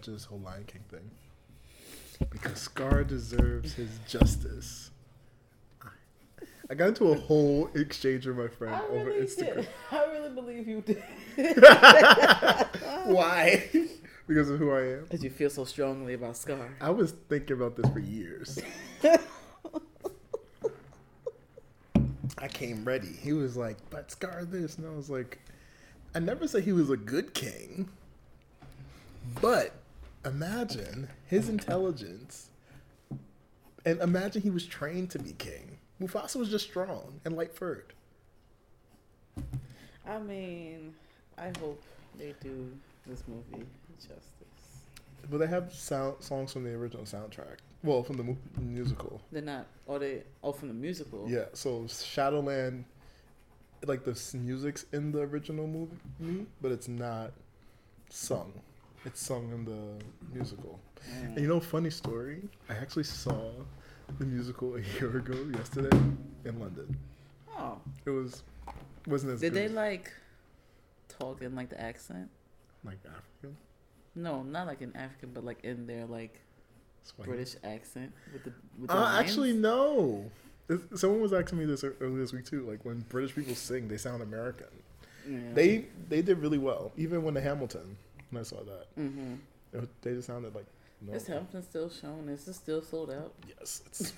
mention this whole Lion King thing because Scar deserves his justice. I got into a whole exchange with my friend I over really Instagram. did. I really believe you did. Why? because of who I am. Because you feel so strongly about Scar. I was thinking about this for years. I came ready. He was like, "But Scar this," and I was like, "I never said he was a good king, but imagine his intelligence, and imagine he was trained to be king. Mufasa was just strong and light furred. I mean, I hope they do this movie justice. But they have sound songs from the original soundtrack. Well, from the mu- musical. They're not, or they, oh, from the musical. Yeah, so Shadowland, like the music's in the original movie, but it's not sung. It's sung in the musical. Mm. And you know, funny story. I actually saw the musical a year ago yesterday in London. Oh, It was wasn't as did they like talk in like the accent? like African. No, not like in African, but like in their like. British accent with the with the Uh, actually, no. Someone was asking me this earlier this week too. Like when British people sing, they sound American. Yeah. They they did really well. Even when the Hamilton, when I saw that, Mm-hmm. it they just sounded like. Is normal. Hamilton still shown? Is it still sold out? Yes, it's.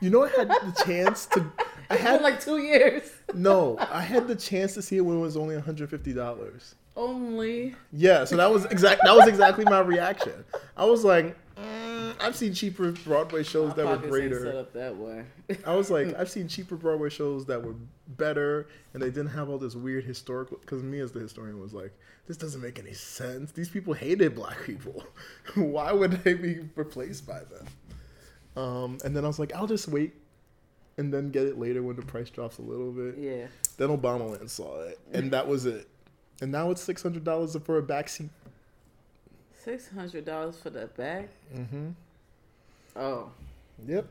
You know, I had the chance to. I It's been had like two years. no. I had the chance to see it when it was only one hundred fifty dollars. Only. Yeah, so that was exact. That was exactly my reaction. I was like, mm, I've seen cheaper Broadway shows My that were ain't set greater. up that way. I was like, I've seen cheaper Broadway shows that were better, and they didn't have all this weird historical. Because me, as the historian, was like, this doesn't make any sense. These people hated black people. Why would they be replaced by them? Um, and then I was like, I'll just wait, and then get it later when the price drops a little bit. Yeah. Then Obama went and saw it, and that was it. And now it's six hundred dollars for a backseat. Six hundred dollars for that bag. Mm-hmm. Oh, Yep.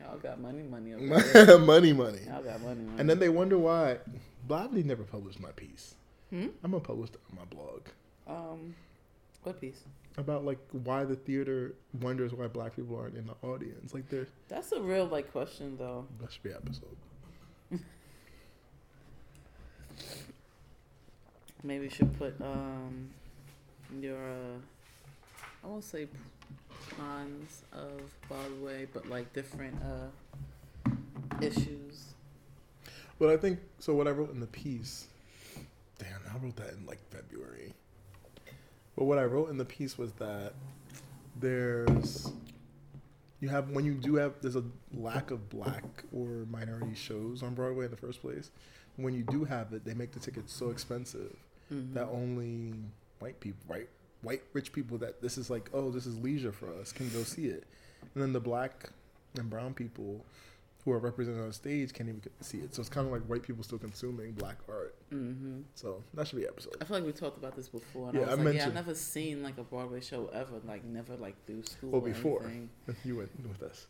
y'all got money, money. Money, money. Y'all got money, money. And then they wonder why. Blavity never published my piece. Hmm? I'm gonna publish it on my blog um, what piece? about like why the theater wonders why black people aren't in the audience. Like there, That's a real like question though. that should be episode. Maybe you should put um your uh, I won't say cons of Broadway, but like different uh issues. But I think so. What I wrote in the piece, damn, I wrote that in like February. But what I wrote in the piece was that there's you have when you do have there's a lack of black or minority shows on Broadway in the first place. When you do have it, they make the tickets so expensive Mhm. that only white people, right, white rich people that this is like, oh, this is leisure for us, can go see it, and then the black and brown people who are represented on stage can't even get to see it. So it's kind of like white people still consuming black art. Mhm. So that should be episode. I feel like we talked about this before, and Yeah, I was I like, yeah, mentioned- I've never seen like a Broadway show ever, like never like through school. Well, or before. anything. You went with us.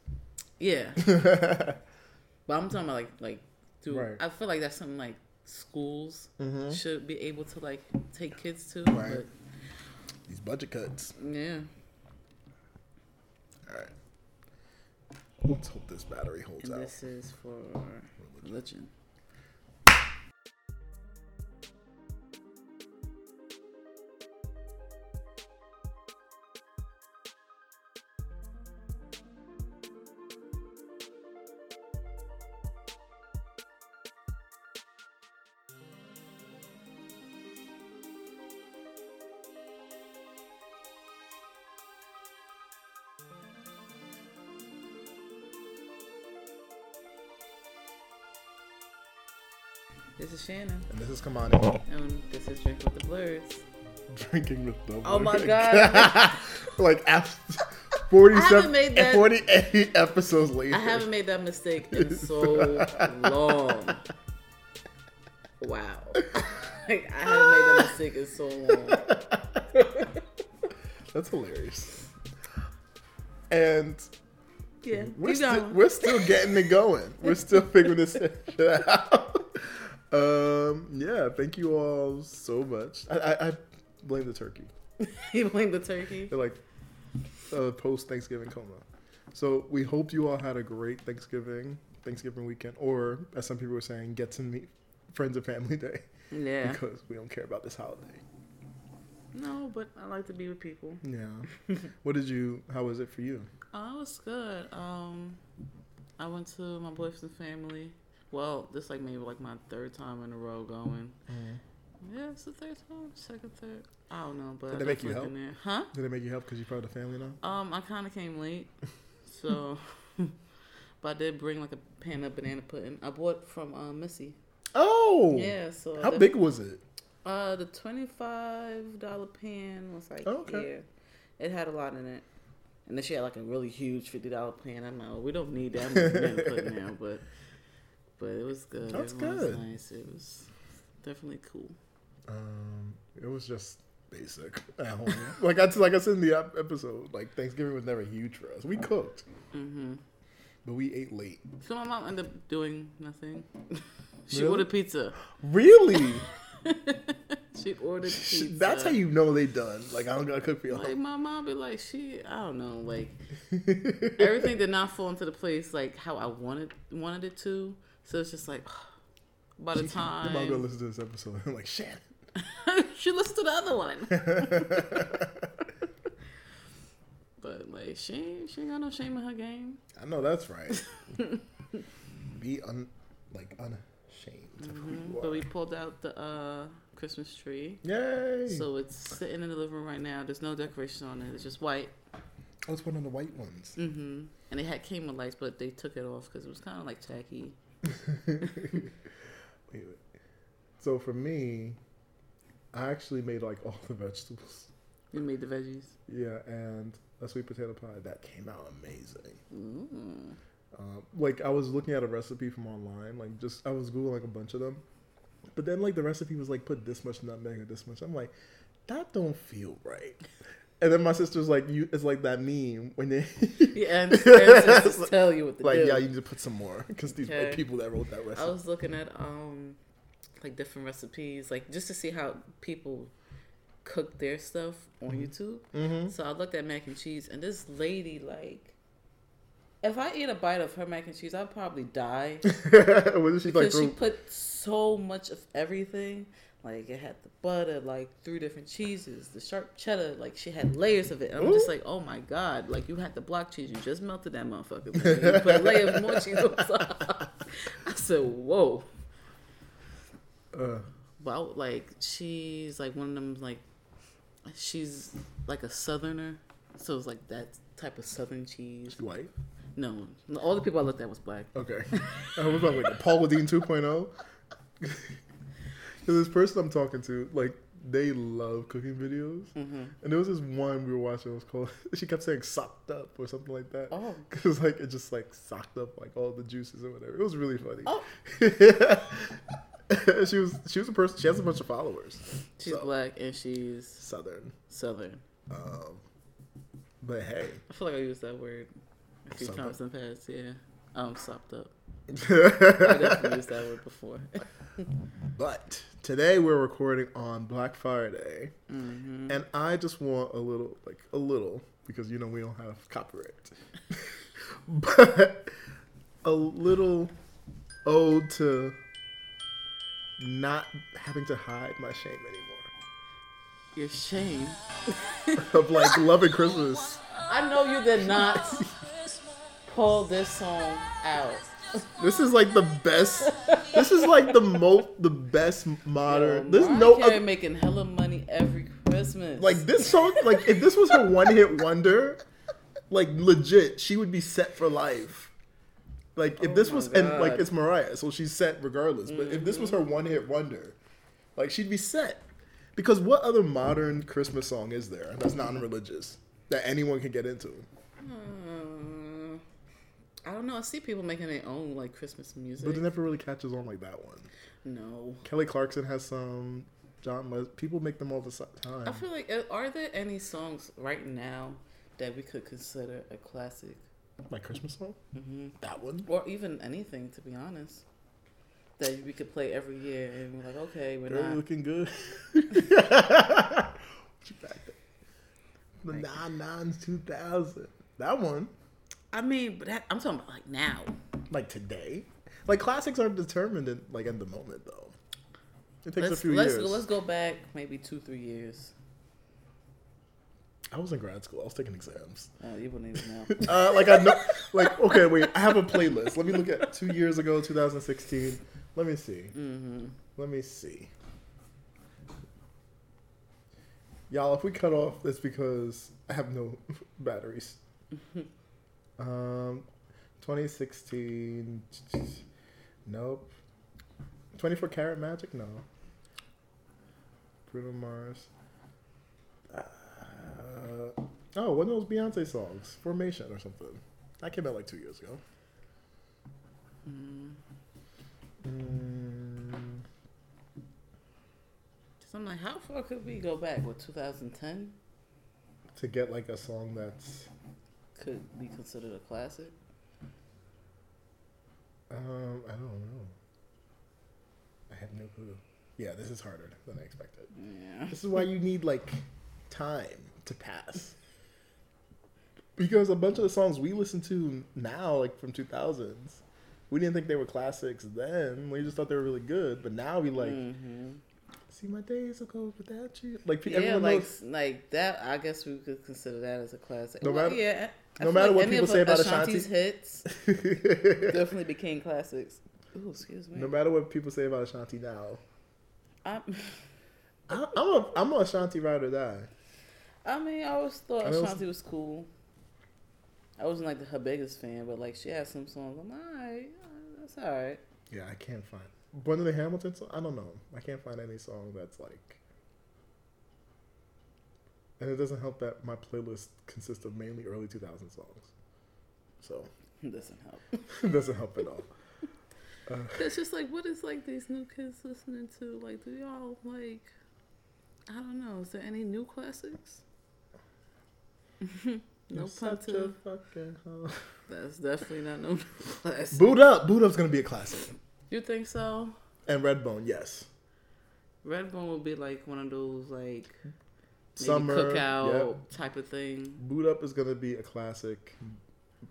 Yeah, but I'm talking about like like through. Right. I feel like that's something like schools mm-hmm. should be able to like take kids to. Right. These budget cuts. Yeah, All right. Let's hope this battery holds and out. this is for religion. This Shannon, And this is Kamani oh. and this is Drink with the Blurs. drinking with the. Blurs. Oh my God. like after forty-seven, haven't made that- forty-eight episodes later. I haven't made that mistake in so long. Wow. Like, I haven't made that mistake in so long. That's hilarious. And Yeah, we're keep still, we're still getting it going. We're still figuring this shit out. Um, yeah, thank you all so much. I, I, I blame the turkey. he blamed the turkey. They're like uh, post Thanksgiving coma. So we hope you all had a great Thanksgiving Thanksgiving weekend, or as some people were saying, get to meet friends and family day Yeah. because we don't care about this holiday. No, but I like to be with people. Yeah. what did you? How was it for you? Oh, it was good. Um, I went to my boyfriend's family. Well, this like maybe like my third time in a row going. Yeah, it's the third time, second, third. I don't know, but Did they make you help? there. Huh? Did they make you help because you're part of the family now? Um, I kind of came late, so. but I did bring like a pan of banana pudding. I bought from uh, Missy. Oh. Yeah, so How big was it? Uh, the twenty-five dollar pan was like, Oh, okay. yeah, it had a lot in it, and then she had like a really huge fifty dollar pan. I know we don't need that much banana pudding now, but but it was good. That's Everyone good. Was nice. It was definitely cool. Um, it was just basic at home. like I like I said in the episode, like Thanksgiving was never huge for us. We cooked, hmm but we ate late. So my mom ended up doing nothing. she Really? ordered pizza. Really? She ordered pizza. That's how you know they done. Like I don't gotta cook for y'all. Like my mom be like, she, I don't know, like everything did not fall into the place like how I wanted wanted it to. So it's just like by the time. Your mom gonna listen to this episode. I'm like, Shannon. she listened to the other one. but like she ain't, she ain't got no shame in her game. I know that's right. Be un like unashamed you But we pulled out the uh Christmas tree. Yay! So it's sitting in the living room right now. There's no decoration on it. It's just white. oh, it's one of the white ones. Mm-hmm. And it had came with lights, but they took it off because it was kind of like tacky. Wait, wait. So for me, I actually made like all the vegetables. You made the veggies. Yeah, and a sweet potato pie that came out amazing. Mm. Um, like I was looking at a recipe from online, like just I was googling like a bunch of them, but then like the recipe was like put this much nutmeg or this much. I'm like, that don't feel right. And then my sister's like, you, it's like that meme when they Yeah, and, tell you what to like, do. yeah, you need to put some more because these Okay. people that wrote that recipe. I was looking at um like different recipes, like just to see how people cook their stuff on YouTube. mm-hmm. So I looked at mac and cheese, and this lady like. If I eat a bite of her mac and cheese, I'd probably die she like because she put so much of everything. Like it had the butter, like three different cheeses, the sharp cheddar, like she had layers of it. And I'm just like, oh my god! Like you had the block cheese, you just melted that motherfucker. Like, you put a layer of more cheese on top. I said, whoa. uh, But I like she's like one of them like she's like a southerner, so it's like that type of southern cheese. white? No, all the people I looked at was black. Okay. I was about like Paula Deen 2.0. Because this person I'm talking to, like, they love cooking videos. hmm And there was this one we were watching. It was called. She kept saying "socked up" or something like that. Oh, Cause like it just like socked up like all the juices or whatever. It was really funny. oh, she was she was a person. She has a bunch of followers. she's So, black and she's Southern. southern. Um, but hey, I feel like I used that word a few times in the past. Yeah, um, sopped up. I definitely used that word before. But today we're recording on Black Friday, hmm and I just want a little like a little because you know we don't have copyright, but a little ode to not having to hide my shame anymore. Your shame. of like loving Christmas. I know you did not pull this song out. This is like the best. This is like the most, the best modern. Yo, There's no other, making hella money every Christmas. like this song. Like if this was her one hit wonder, like legit, she would be set for life. Like if Oh this was and like it's Mariah, so she's set regardless. But if this was her one hit wonder, like she'd be set. Because what other modern Christmas song is there that's non-religious that anyone can get into? Hmm. I don't know. I see people making their own like Christmas music. But it never really catches on like that one. no. Kelly Clarkson has some. John, Les- people make them all the si- I feel like uh, are there any songs right now that we could consider a classic, My Christmas song, hmm that one. or even anything to be honest, that we could play every year and we're like, okay, we're Girl, not. looking good. What you back there? The Like- non nons two thousand. That one, I mean, but that, I'm talking about like now. like today, like classics aren't determined in like in the moment though. It takes Let's a few let's years. let's go back maybe two three years. I was in grad school. I was taking exams. Uh, you wouldn't even know. Uh, like I know, like okay, wait. I have a playlist. Let me look at two years ago, 2016. Let me see. hmm Let me see. Y'all, if we cut off, that's because I have no batteries. um, 2016. Nope. 24 Karat Magic? No. Bruno Mars. Uh, oh, one of those Beyonce songs, Formation or something. That came out like two years ago. mm Mm, So I'm like, how far could we go back? What 2010 to get like a song that's could be considered a classic? Um, I don't know. I have no clue. Yeah, this is harder than I expected. Yeah. This is why you need like time to pass. Because a bunch of the songs we listen to now, like from 2000s, we didn't think they were classics then. We just thought they were really good. But now we like, hmm see my days will go without you. Like Yeah, like knows. like that. I guess we could consider that as a classic. No Well, matter- yeah. No matter what people say about Ashanti's Ashanti. hits, definitely became classics. Ooh, excuse me. no matter what people say about Ashanti now, I'm, I, I'm a I'm a Ashanti ride or die. I mean, I always thought I know- Ashanti was cool. I wasn't like her biggest fan, but like she had some songs. I'm alright. Uh, that's alright. Yeah, I can't find one of the Hamilton songs. I don't know. I can't find any song that's like. And it doesn't help that my playlist consists of mainly early 2000 songs. So Doesn't help. it doesn't help at all. Uh, it's just like, what is like these new kids listening to? Like, do y'all like? I don't know. Is there any new classics? no You're pun such a to. fucking hoe. That's definitely not no new classic. Boo'd Up. Boo'd Up's going to be a classic. You think so? And Redbone, yes. Redbone would be like one of those like maybe Summer. cookout yep. type of thing. Boo'd Up is going to be a classic.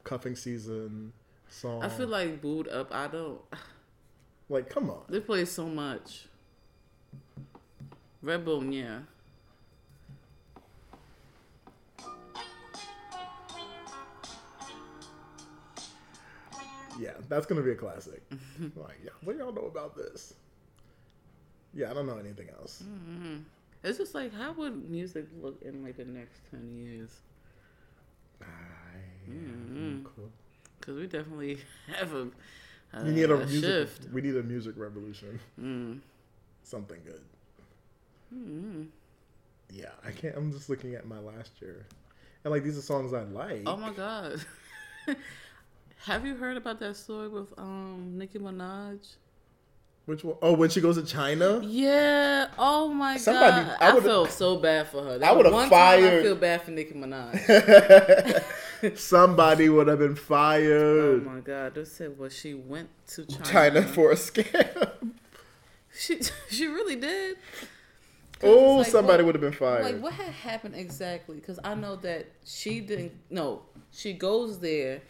Cuffing season song. I feel like booed up. I don't. Like, come on. They play so much. Redbone, yeah. Yeah, that's gonna be a classic. like, yeah, what do y'all know about this? Yeah, I don't know anything else. hmm It's just like, how would music look in like the next ten years? I Mhm. cool. Because we definitely have a, a, We need a, a music. shift. We need a music revolution. Mm. Something good. Mm. Yeah, I can't. I'm just looking at my last year, and like these are songs I like. Oh my god. have you heard about that story with um Nicki Minaj? Which one? Oh, when she goes to China. Yeah. Oh my Somebody- god. I I, felt so bad for her. That I would've one Time I feel bad for Nicki Minaj. Somebody would have been fired. oh my god. They said well she went to China. China for a scam. She she really did. Oh, like, somebody would have been fired. Like what had happened exactly? Because I know that she didn't. No, she goes there,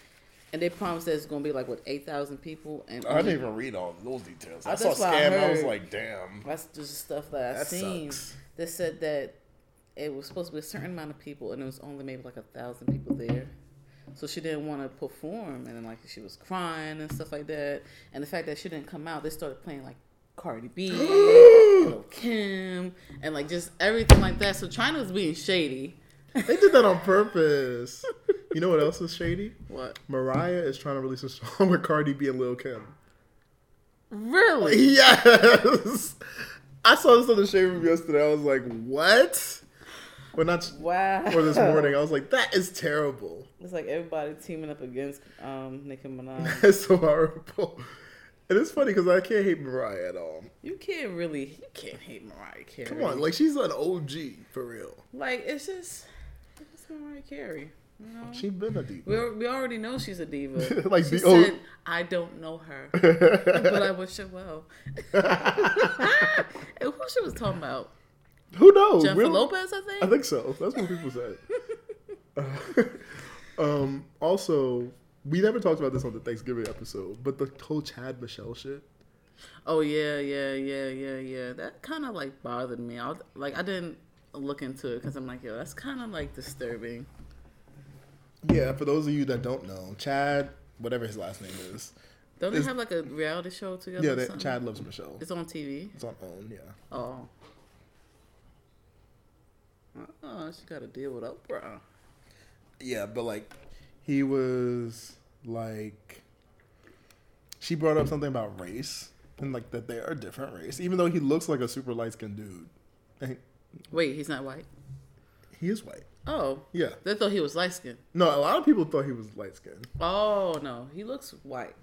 and they promised that it's gonna be like what eight thousand people, and I didn't even read all those details. I Oh, saw what I scam. I, was like, damn. That's just stuff that I That seen. sucks. That said that it was supposed to be a certain amount of people, and it was only maybe like a thousand people there. So she didn't want to perform, and like she was crying and stuff like that. And the fact that she didn't come out, they started playing like Cardi B, Lil Kim, and like just everything like that. So China was being shady. They did that on purpose. You know what else is shady? What? Mariah is trying to release a song with Cardi B and Lil Kim. Really? Yes. I saw this on the Shade Room yesterday. I was like, what? Well, not Wow. or this morning. I was like, that is terrible. It's like everybody teaming up against um, Nicki Minaj. That's so horrible. And it's funny because I can't hate Mariah at all. You can't really, you can't hate Mariah Carey. Come on, like she's an OG for real. Like it's just it's Mariah Carey. You know? She's been a diva. we, we already know she's a diva. Like she the said, "I don't know her, but I wish her well." and who she was talking about? Who knows? Jennifer Really? Lopez, I think. I think so. That's what people said. um, also, we never talked about this on the Thanksgiving episode, but the whole Chad Michelle shit. Oh yeah, yeah, yeah, yeah, yeah. That kind of like bothered me. I was, like I didn't look into it because I'm like, yo, that's kind of like disturbing. Yeah, for those of you that don't know, Chad, whatever his last name is, Don't they Is- have like a reality show together? yeah, or? Chad loves Michelle. It's on TV. It's on OWN, yeah. Oh. Oh, she got to deal with Oprah. Yeah, but like, he was like, she brought up something about race and like that they are different race, even though he looks like a super light skinned dude. Wait, he's not white. He is white. Oh, Yeah. they thought he was light skinned. No, a lot of people thought he was light skinned. Oh no, he looks white.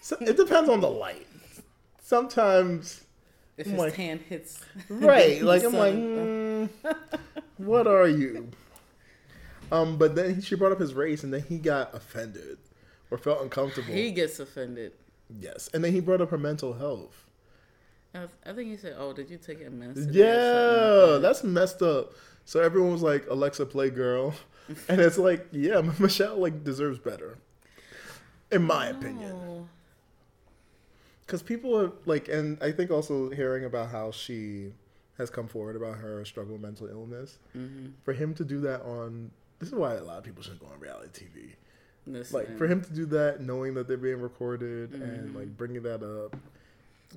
So it depends on the light. Sometimes, if I'm his like- tan hits. right? Like I'm like, mm, what are you? Um, but then she brought up his race, and then he got offended or felt uncomfortable. he gets offended. yes, and then he brought up her mental health. I, think he said, "Oh, did you take medicine?" or Yeah, something like that?" that's messed up. So everyone was like, Alexa, play girl, and it's like, yeah, Michelle like deserves better, in my opinion. No. Because people are like, and I think also hearing about how she has come forward about her struggle with mental illness. Mhm. For him to do that on, this is why a lot of people shouldn't go on reality TV. Listen. Like for him to do that, knowing that they're being recorded and Mhm. like bringing that up.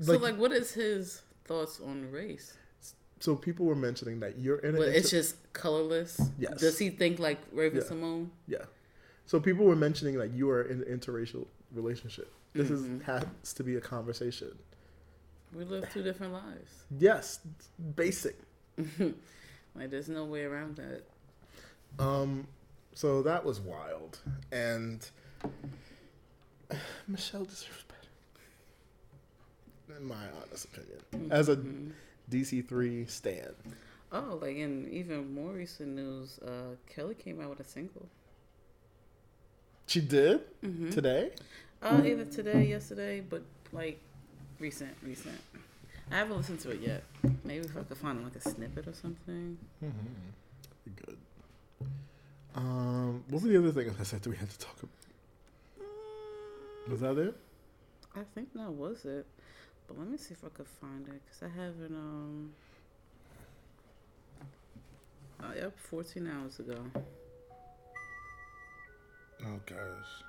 So, like, what is his thoughts on race? So people were mentioning that you're in an But inter- it's just colorless. Yes. Does he think like Raven Yeah. Symoné? Yeah. So people were mentioning like you are in an interracial relationship. This Mhm. is has to be a conversation. We live two different lives. Yes, basic. like, there's no way around that. Um, so that was wild, and Michelle deserves better, in my honest opinion. As a Mhm. DC three stand. Oh, like in even more recent news, uh, Kelly came out with a single. she did Mm-hmm. today. Uh, either today, yesterday, but like recent, recent. I haven't listened to it yet. Maybe if I could find like a snippet or something. Mm-hmm. Good. Um, what were the other thing I said that we had to talk about? Was that it? I think that was it. But let me see if I could find it because I haven't. Um. Oh, yep, 14 hours ago. Oh gosh.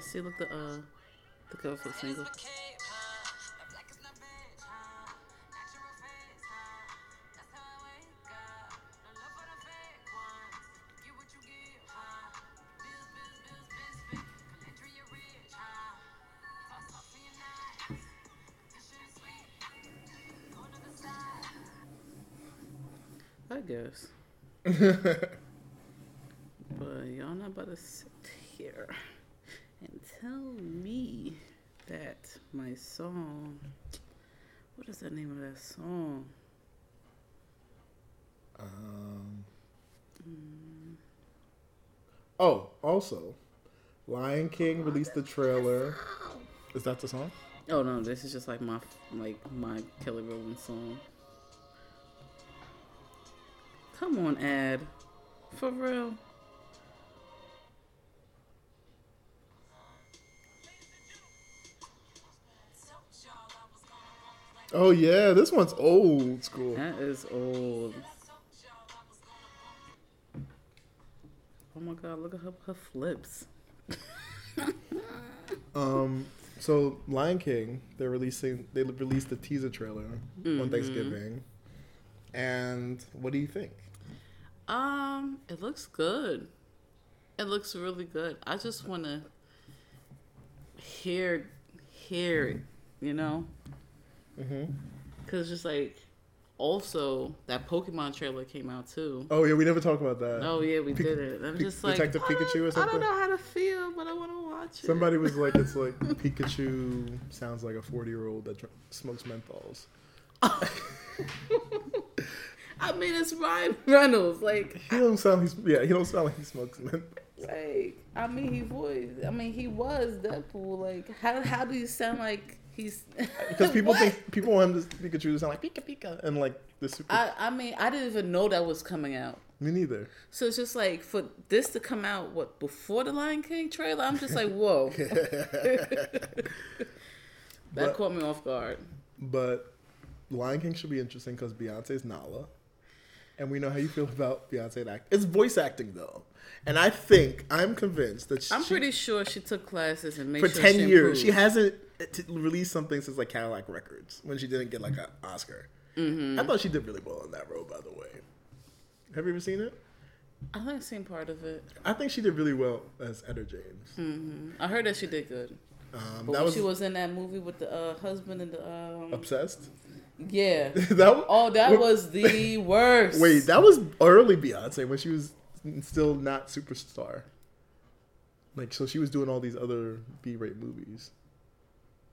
See, look the uh, the cover for the single. But y'all not about to sit here and tell me that my song. What is the name of that song? Um. Oh, also, Lion King released the trailer. Is that the song? Oh no, this is just like my like my Kelly Rowland song. Come on, ad. For real. Oh yeah, this one's old school. That is old. Oh my god, look at her, her flips. Um, so Lion King, they're releasing. They released the teaser trailer on Mhm. Thanksgiving. And what do you think? Um, it looks good. It looks really good. I just want to hear hear it, you know, Mm-hmm. because just like also that Pokemon trailer came out too. Oh yeah, we never talked about that. Oh yeah, we did it. I'm just like Detective I don't- Pikachu or something. I don't know how to feel, but I want to watch it. Somebody was like, it's like Pikachu sounds like a forty-year-old that dr- smokes menthols. I mean, it's Ryan Reynolds. Like, He don't sound. He's yeah. He don't sound like he smokes menthols. like I mean, he voice. I mean, he was Deadpool. Like, how how do you sound like he's? Because people think people want him to Pikachu to sound like Pika Pika and like the super. I, I mean, I didn't even know that was coming out. Me neither. So it's just like for this to come out what before the Lion King trailer, I'm just like, whoa. that But- caught me off guard. But Lion King should be interesting because Beyonce's Nala, and we know how you feel about Beyonce act. It's voice acting though, and I think I'm convinced that I'm pretty sure she took classes and made for sure ten she years she hasn't uh, released something since like Cadillac Records when she didn't get like an Oscar. Mm-hmm. I thought she did really well in that role, by the way. Have you ever seen it? I think I've seen part of it. I think she did really well as Etta James. hmm I heard that she did good. Um, But when was, she was in that movie with the uh, husband and the um, obsessed. Yeah. that was, Oh, that was the worst. Wait, that was early Beyonce when she was still not superstar. Like, so she was doing all these other B-rate movies.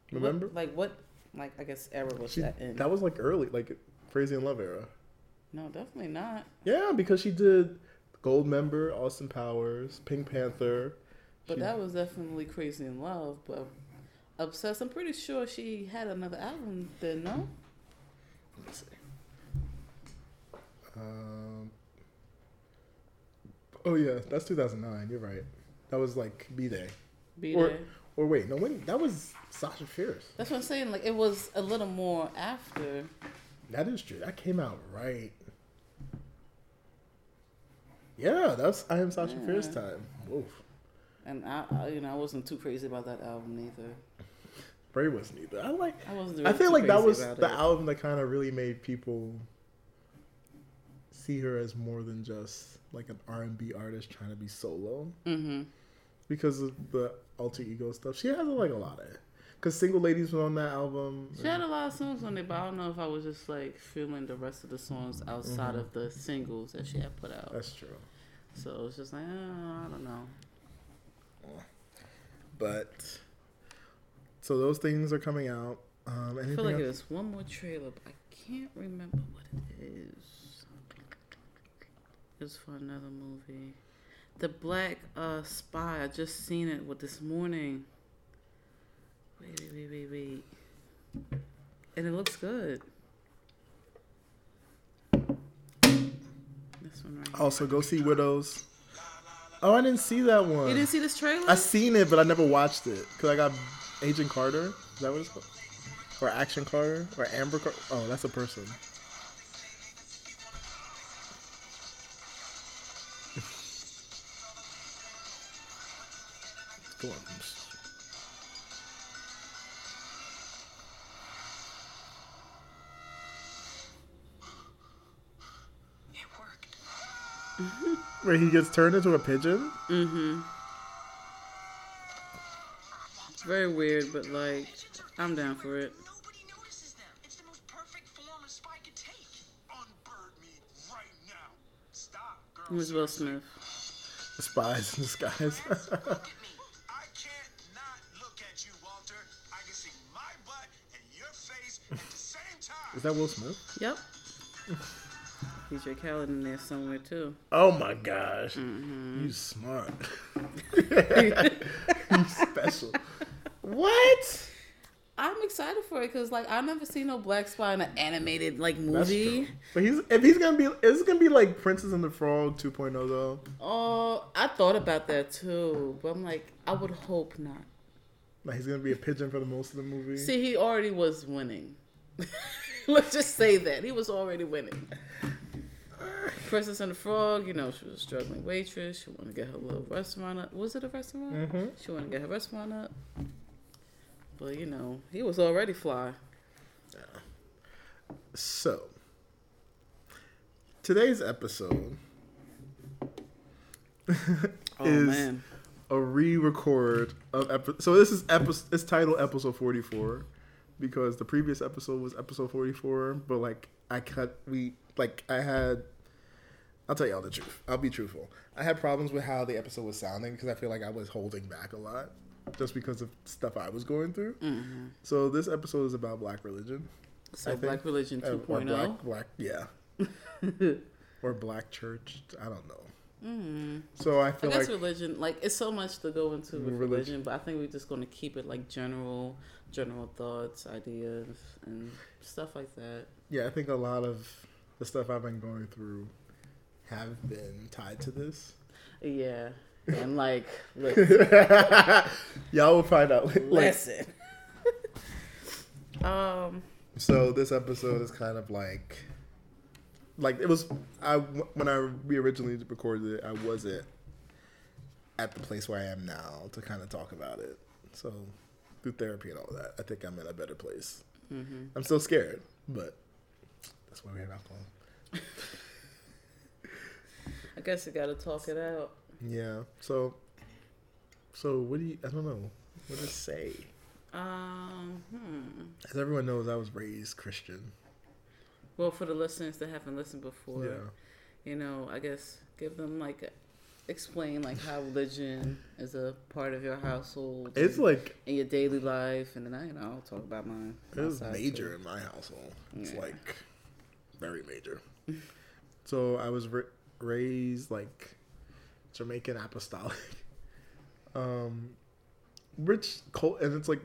What- Remember? like what? Like I guess era was She, that in? that was like early, like Crazy in Love era. no, definitely not. Yeah, because she did Goldmember, Austin Powers, Pink Panther. But She- that was definitely crazy in love. But obsessed. I'm pretty sure she had another album. Then no. Let's see. Um. Oh yeah, that's 2009. You're right. That was like B'Day. Be Or- there. Or wait, no, when that was Sasha Fierce. That's what I'm saying. Like it was a little more after. That is true. That came out right. Yeah, that's I am Sasha Yeah. Fierce time. Oof. And I, I, you know, I wasn't too crazy about that album either. Bray wasn't either. I like. I wasn't. I feel like that was the it. album that kind of really made people see her as more than just like an R and B artist trying to be solo Mm-hmm. because of the alter ego stuff. She has like a lot of. Because Single Ladies was on that album. She had a lot of songs on it, but I don't know if I was just like feeling the rest of the songs outside Mhm. of the singles that she had put out. That's true. So it's just like, oh, I don't know. But so those things are coming out. Um, I feel like else? there's one more trailer, but I can't remember what it is. It's for another movie. The Black uh, Spy. I just seen it with this morning. Wait, wait, wait, wait, wait. And it looks good. This one right here. Also, go see Widows. Oh, I didn't see that one. You didn't see this trailer? I seen it, but I never watched it because I got Agent Carter. Is that what it's called? Or Action Carter? Or Amber Carter? Oh, that's a person. On. It worked. Where he gets turned into a pigeon? Mm-hmm. It's very weird, but like, I'm down for it. Nobody notices them. It's the most perfect form a spy could take. Unbird me right now. Stop, girl. It was Will Smith. The spies in disguise. Look at me. I can't not look at you, Walter. I can see my butt and your face at the same. Is that Will Smith? Yep. DJ Khaled in there somewhere too. Oh my gosh. Mm-hmm. You smart. you special. What? I'm excited for it because like I've never seen no black spy in an animated like That's movie. true. But he's if he's gonna be is it gonna be like Princess and the Frog 2.0 though? Oh, I thought about that too, but I'm like, I would hope not. Like he's gonna be a pigeon for the most of the movie. See, he already was winning. Let's just say that he was already winning. Princess and the Frog, you know, she was a struggling waitress. She wanted to get her little restaurant up. Was it a restaurant? Mhm. She wanted to get her restaurant up. But you know, he was already fly. Yeah. So today's episode Oh is man. a re-record of episode. So this is episode. It's titled episode 44 because the previous episode was episode 44, but like I cut we like I had. I'll tell y'all the truth. I'll be truthful. I had problems with how the episode was sounding because I feel like I was holding back a lot just because of stuff I was going through. hmm So this episode is about black religion. So I think- Black Religion Uh, or 2.0. black, black, yeah, or black church. I don't know. Mm. So I I feel guess like religion, like it's so much to go into with Religion. religion, but I think we're just going to keep it like general, general thoughts, ideas, and stuff like that. yeah, I think a lot of the stuff I've been going through have been tied to this. Yeah. And like, listen. Y'all will find out. Like, listen. um, so this episode is kind of like, like it was. I when I we originally recorded it, I wasn't at the place where I am now to kind of talk about it. So through therapy and all that, I think I'm in a better place. mhm. I'm still scared, but that's why we have alcohol. I guess you gotta talk it out. Yeah. So, so what do you? I don't know what to say. Um, hmm. As everyone knows, I was raised Christian. Well, for the listeners that haven't listened before, Yeah. you know, I guess give them like, a, explain like how religion is a part of your household. It's and like in your daily life, and then I, you know, I'll talk about mine. it was major too. in my household. It's Yeah. like very major. so I was ra- raised like Jamaican apostolic, um, rich cult, and it's like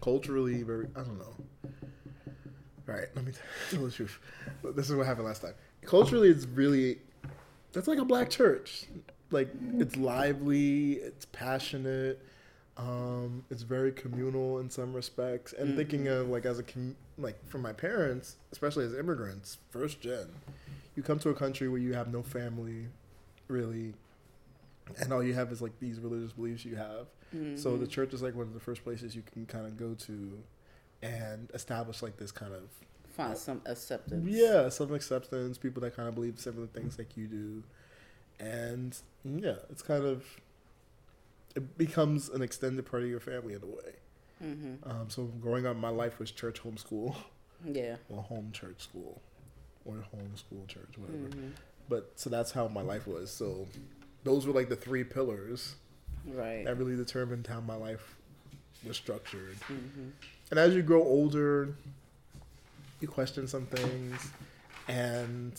culturally very. I don't know. All right, let me tell the truth. This is what happened last time. Culturally, it's really that's like a black church. Like it's lively, it's passionate, um, it's very communal in some respects. And thinking of like as a com- like for my parents, especially as immigrants, first gen, you come to a country where you have no family, really, and all you have is like these religious beliefs you have. So the church is like one of the first places you can kind of go to, and establish like this kind of Find some acceptance. yeah, some acceptance, people that kind of believe similar things like you do. And yeah, it's kind of it becomes an extended part of your family in a way. Mm-hmm. Um, so growing up, my life was church homeschool, Yeah. or home church school, or homeschool church, whatever. Mm-hmm. But so that's how my life was. So those were like the three pillars Right. that really determined how my life was structured. Mm-hmm. And as you grow older, you question some things and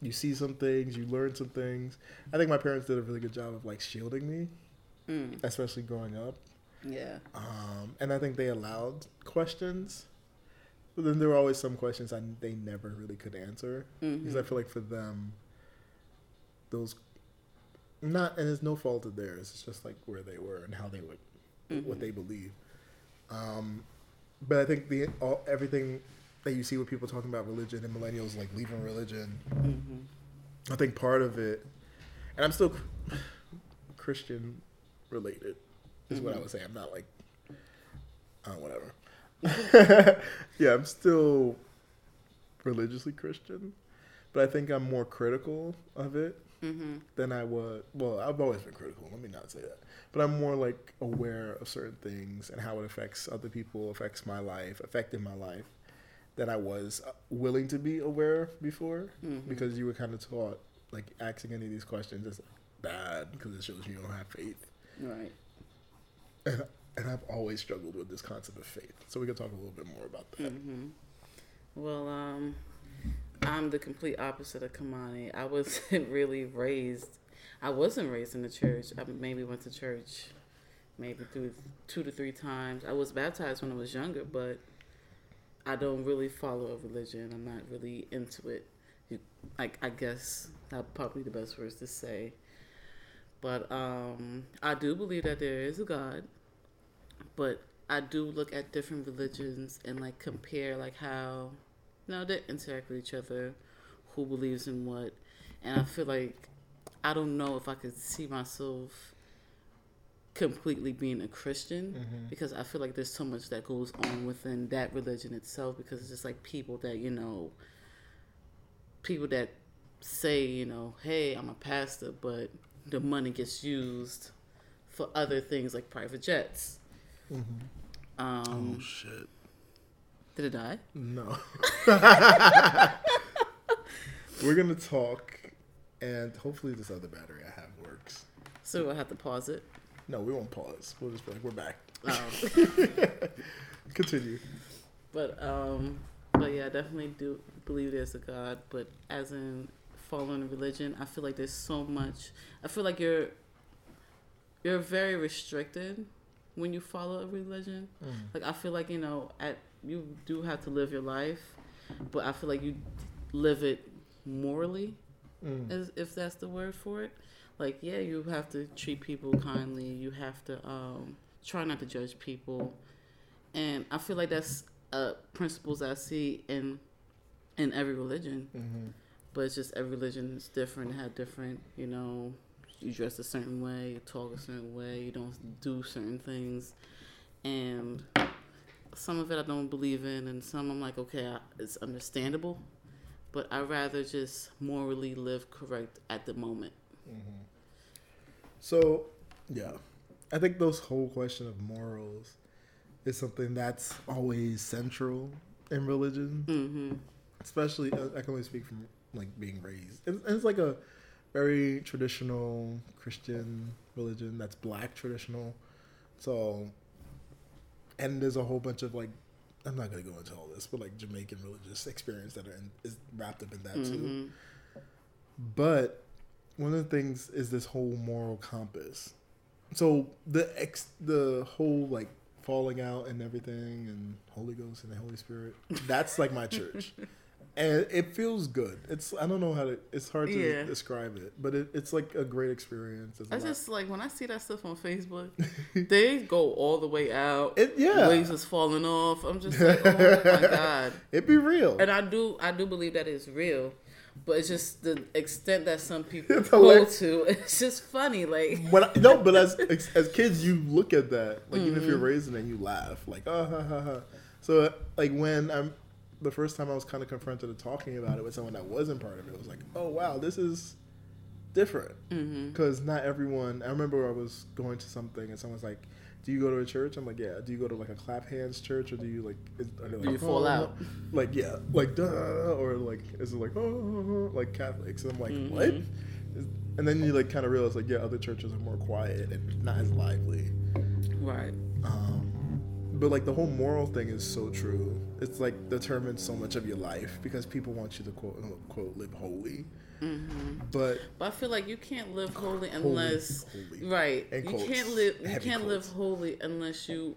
you see some things, you learn some things. I think my parents did a really good job of like shielding me, Mm. especially growing up. Yeah. Um, and I think they allowed questions. But then there were always some questions I, they never really could answer. Because I feel like for them, those, not, and it's no fault of theirs, it's just like where they were and how they would what they believe. Um, but I think the all, everything that you see with people talking about religion and millennials like leaving religion, Mm-hmm. I think part of it, and I'm still Christian related, is what I would say. I'm not like, uh, whatever. yeah, I'm still religiously Christian, but I think I'm more critical of it Mm-hmm. than I was. Well, I've always been critical. Let me not say that. But I'm more like aware of certain things and how it affects other people, affects my life, affected my life, than I was uh, willing to be aware before. Mhm. Because you were kind of taught like asking any of these questions is bad because it shows you don't have faith. Right. And and I've always struggled with this concept of faith. So we can talk a little bit more about that. Mm-hmm. Well, um, I'm the complete opposite of Kamani. I wasn't really raised. I wasn't raised in the church. I maybe went to church, maybe through two to three times. I was baptized when I was younger, but I don't really follow a religion. I'm not really into it. Like I guess that's probably the best words to say. But um, I do believe that there is a God but I do look at different religions and like compare like how you know they interact with each other, who believes in what, and I feel like I don't know if I could see myself completely being a Christian because I feel like there's so much that goes on within that religion itself because it's just like people that you know people that say you know hey I'm a pastor but the money gets used for other things like private jets. Um, Oh shit! Did it die? No. We're gonna talk, and hopefully this other battery I have works. So we'll have to pause it. No, we won't pause. We'll just be like, we're back. Um, Continue. but um, but yeah, I definitely do believe there's a God. But as in following a religion, I feel like there's so much. I feel like you're you're very restricted when you follow a religion. Like I feel like you know, at you do have to live your life, but I feel like you live it morally Mm. as, if that's the word for it. Like, yeah, you have to treat people kindly. You have to um, try not to judge people, and I feel like that's uh, principles I see in in every religion. Mhm. But it's just every religion is different. Have different, you know. You dress a certain way, you talk a certain way, you don't do certain things, and some of it I don't believe in, and some I'm like, okay, I, it's understandable, but I rather just morally live correct at the moment. So, yeah, I think those whole question of morals is something that's always central in religion, hmm especially uh, I can only speak from like being raised. It's, it's like a very traditional Christian religion that's black traditional. So, and there's a whole bunch of like. I'm not gonna go into all this, but like Jamaican religious experience that are in, is wrapped up in that too. hmm But one of the things is this whole moral compass. So the ex, the whole like falling out and everything, and Holy Ghost and the Holy Spirit. That's like my church, and it feels good. It's I don't know how to. It's hard to Yeah. describe it, but it, it's like a great experience. It's I just like when I see that stuff on Facebook, they go all the way out. It- yeah. waves is falling off. I'm just like, oh my god. it be real. And I do, I do believe that is real, but it's just the extent that some people go to. It's just funny, like when I, no, but as as kids, you look at that like even if Mm-hmm. you're raising in it, you laugh like oh ha ha ha. So like when I'm the first time I was kind of confronted to talking about it with someone that wasn't part of it, it was like oh wow this is different Mm-hmm. because not everyone. I remember I was going to something and someone's like. Do you go to a church? I'm like, yeah. Do you go to like a clap hands church, or do you like? Is, are they like Do you fall "Oh," out? Like yeah, like duh, or like is it like oh, like Catholics? And I'm like, Mm-hmm. what? And then you like kind of realize like yeah, other churches are more quiet and not as lively. right. Um, but like the whole moral thing is so true. It's like determines so much of your life because people want you to quote unquote live holy. Mm-hmm. But But I feel like you can't live holy unless holy. right. In you quotes. can't live. You can't live holy unless you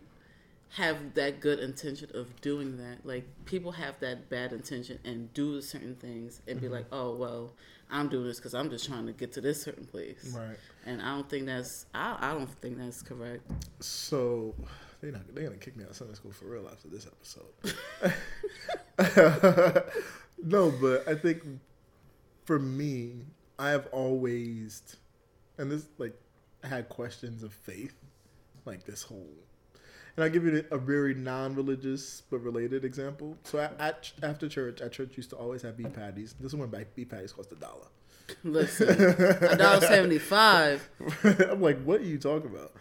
have that good intention of doing that. Like people have that bad intention and do certain things and be Mm-hmm. like, oh well, I'm doing this because I'm just trying to get to this certain place. right, And I don't think that's. I, I don't think that's correct. so they're not they're gonna kick me out of Sunday school for real after this episode. no, but I think for me, I have always, and this like, I had questions of faith, like this whole. And I'll give you a very non-religious but related example. So at, at after church, at church used to always have beef patties. This is when back beef patties cost a dollar. Listen, a dollar seventy five. I'm like, what are you talking about?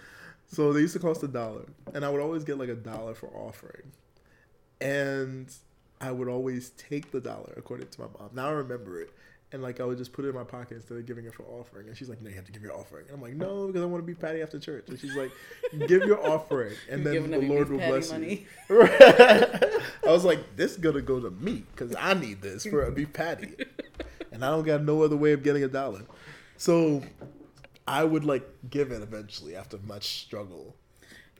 So they used to cost a dollar, and I would always get like a dollar for offering, and I would always take the dollar according to my mom. Now I remember it, and like I would just put it in my pocket instead of giving it for offering. And she's like, "No, you have to give your offering." And I'm like, "No, because I want to be patty after church." And she's like, "Give your offering, and then the Lord will patty bless money. you." I was like, "This is gonna go to me because I need this for a beef patty, and I don't got no other way of getting a dollar." So I would like give it eventually after much struggle.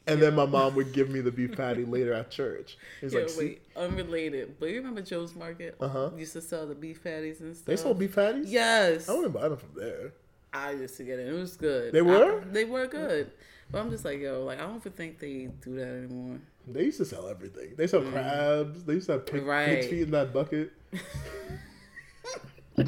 And then my mom would give me the beef patty later at church. It's Yeah, like, wait, unrelated. But you remember Joe's Market? Uh-huh. Used to sell the beef patties and stuff. they sold beef patties? Yes. I wouldn't buy them from there. I used to get it. It was good. They were? I- they were good. But I'm just like, yo, like I don't even think they do that anymore. They used to sell everything. They sell crabs. They used to have pig, pig's Mm. Feet in that bucket.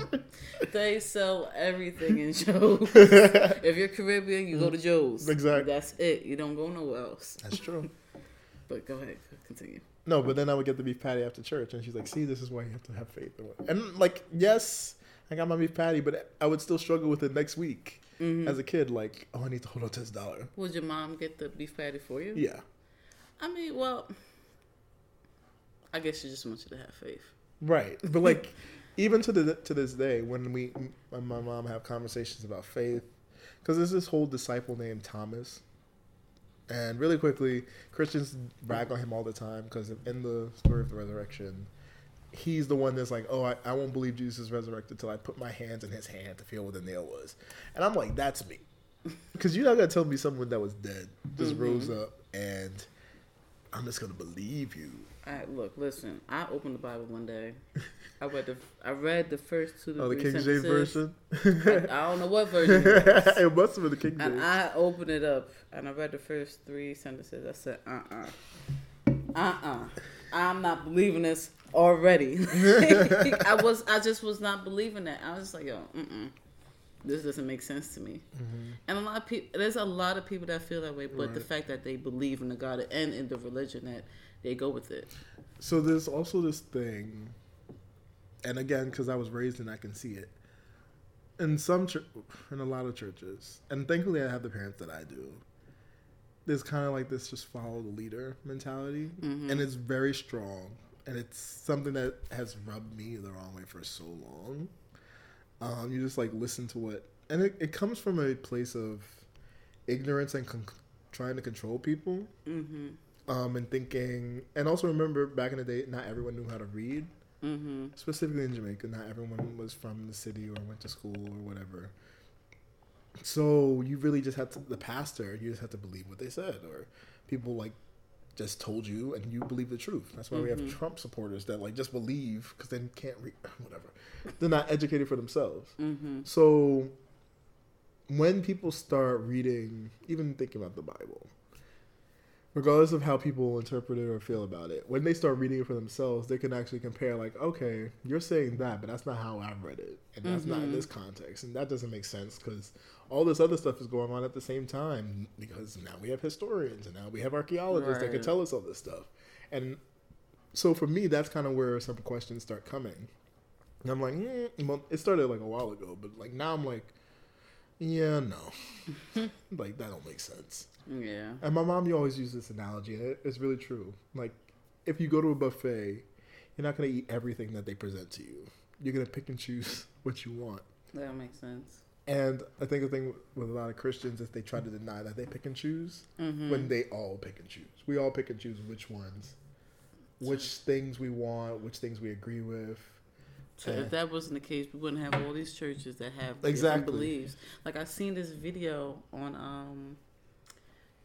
They sell everything in Joe's. if you're Caribbean, you go to Joe's. Exactly. That's it. You don't go nowhere else. That's true. But go ahead, continue. No, but then I would get the beef patty after church, and she's like, "See, this is why you have to have faith." And like, yes, I got my beef patty, but I would still struggle with it next week Mm-hmm. as a kid. Like, oh, I need to hold on to this dollar. Would your mom get the beef patty for you? Yeah, I mean, well, I guess she just wants you to have faith. right. But like, even to the to this day, when we my mom have conversations about faith, because there's this whole disciple named Thomas. And really quickly, Christians brag on him all the time because in the story of the resurrection, he's the one that's like, oh, I, I won't believe Jesus is resurrected till I put my hands in his hand to feel where the nail was. And I'm like, that's me. Because you're not going to tell me someone that was dead just mm-hmm. rose up and I'm just going to believe you I look, listen. I opened the Bible one day. I read the I read the first two to Oh, the King James sentences. version. I don't know what version. It it must have been the King James. And I opened it up and I read the first three sentences. I said, uh uh-uh. uh. Uh I'm not believing this already. I was I just was not believing that. I was just like, yo, mm This doesn't make sense to me. And a lot of people there's a lot of people that feel that way, but the fact that they believe in the God and in the religion that they go with it. So there's also this thing, and again, because I was raised and I can see it, in some chur- in a lot of churches, and thankfully I have the parents that I do. There's kind of like this just follow the leader mentality, and it's very strong, and it's something that has rubbed me the wrong way for so long. Um, you just like listen to what, and it, it comes from a place of ignorance and con- trying to control people Mm-hmm. Um, and thinking, and also remember back in the day, not everyone knew how to read. Mm-hmm. Specifically in Jamaica, not everyone was from the city or went to school or whatever. So you really just had to, the pastor, you just had to believe what they said, or people like just told you and you believe the truth. That's why we have Trump supporters that like just believe because they can't read, whatever. They're not educated for themselves. Mm-hmm. So when people start reading, even thinking about the Bible, regardless of how people interpret it or feel about it, when they start reading it for themselves, they can actually compare, like, okay, you're saying that, but that's not how I've read it. And that's not in this context. And that doesn't make sense because all this other stuff is going on at the same time because now we have historians and now we have archaeologists that can tell us all this stuff. And so for me, that's kind of where some questions start coming. And I'm like, mm, well, it started like a while ago, but like now I'm like, yeah, no, like that don't make sense. Yeah. And my mom, you always use this analogy, and it's really true. Like, if you go to a buffet, you're not gonna eat everything that they present to you. You're gonna pick and choose what you want. That makes sense. And I think the thing with a lot of Christians is they try to deny that they pick and choose Mm-hmm. when they all pick and choose. We all pick and choose which ones, which things we want, which things we agree with. So Yeah. if that wasn't the case, we wouldn't have all these churches that have Exactly. different beliefs. Like I seen this video on um,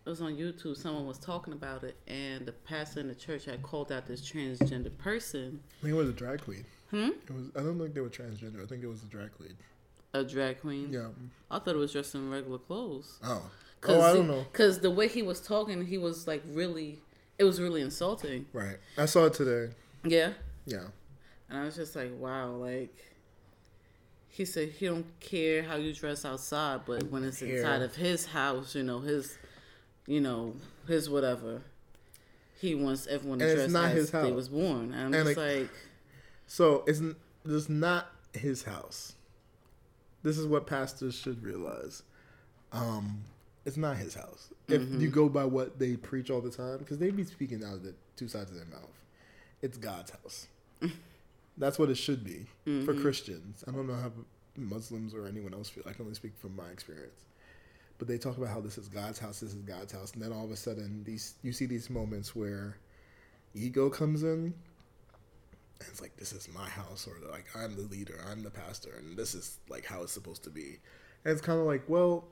it was on YouTube. Someone was talking about it, and the pastor in the church had called out this transgender person, I think it was a drag queen. hmm, It was. I don't think they were transgender. I think it was a drag queen. a drag queen. Yeah. I thought it was dressed in regular clothes. Oh. Cause Oh, I don't know. Because the way he was talking, he was like really, it was really insulting. Right. I saw it today. Yeah. Yeah. And I was just like, wow, like he said he don't care how you dress outside, but when it's Care. inside of his house, you know, his you know, his whatever. He wants everyone to And dress not as his they house. was born. And I'm And, just like, like, So it's it's not his house. This is what pastors should realize. Um, it's not his house. If you go by what they preach all the time, because they be speaking out of the two sides of their mouth, it's God's house. That's what it should be for mm-hmm. Christians. I don't know how Muslims or anyone else feel. I can only speak from my experience. But they talk about how this is God's house, this is God's house, and then all of a sudden, these you see these moments where ego comes in, and it's like this is my house, or like I'm the leader, I'm the pastor, and this is like how it's supposed to be. And it's kind of like, well,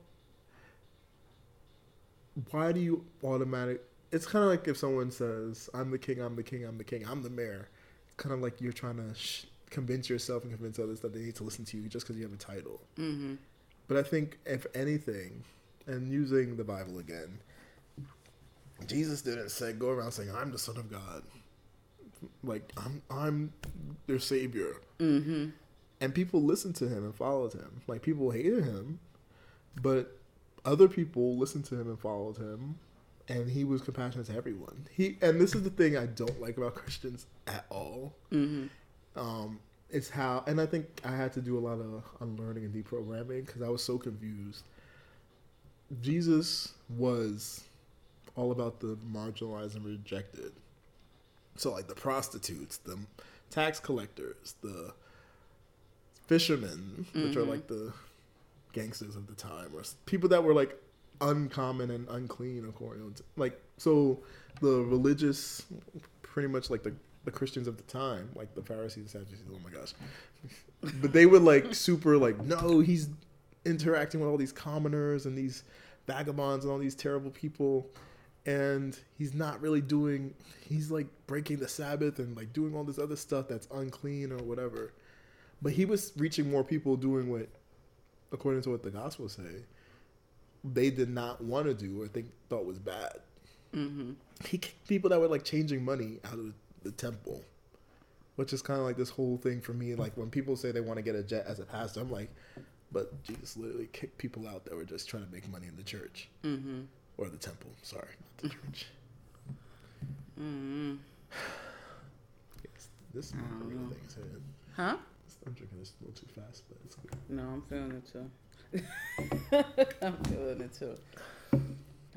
why do you automatic? It's kind of like if someone says, "I'm the king, I'm the king, I'm the king, I'm the mayor." Kind of like you're trying to sh- convince yourself and convince others that they need to listen to you just because you have a title. mm-hmm. But I think, if anything, and using the Bible again, Jesus didn't say go around saying, "I'm the Son of God," like I'm I'm their Savior, Mm-hmm. and people listened to him and followed him. Like people hated him, but other people listened to him and followed him, and he was compassionate to everyone. He and this is the thing I don't like about Christians at all. Mm-hmm. Um, it's how, and I think I had to do a lot of unlearning and deprogramming because I was so confused. Jesus was all about the marginalized and rejected. So, like the prostitutes, the tax collectors, the fishermen, which are like the gangsters of the time, or people that were like uncommon and unclean, according to like so the religious, pretty much like the the Christians of the time, like the Pharisees and Sadducees. Oh my gosh, but they were like super like no, he's interacting with all these commoners and these vagabonds and all these terrible people, and he's not really doing. He's like breaking the Sabbath and like doing all this other stuff that's unclean or whatever. But he was reaching more people doing what, according to what the Gospels say, they did not want to do or think thought was bad. Mm-hmm. He kicked people that were like changing money out of the temple, which is kind of like this whole thing for me. Like when people say they want to get a jet as a pastor, I'm like, but Jesus literally kicked people out that were just trying to make money in the church Mm-hmm. or the temple. Sorry, not the church. Mm-hmm. Yes, this I don't margarita know. thing is. Huh? I'm drinking this a little too fast, but it's good. No, I'm feeling it too. I'm feeling it too.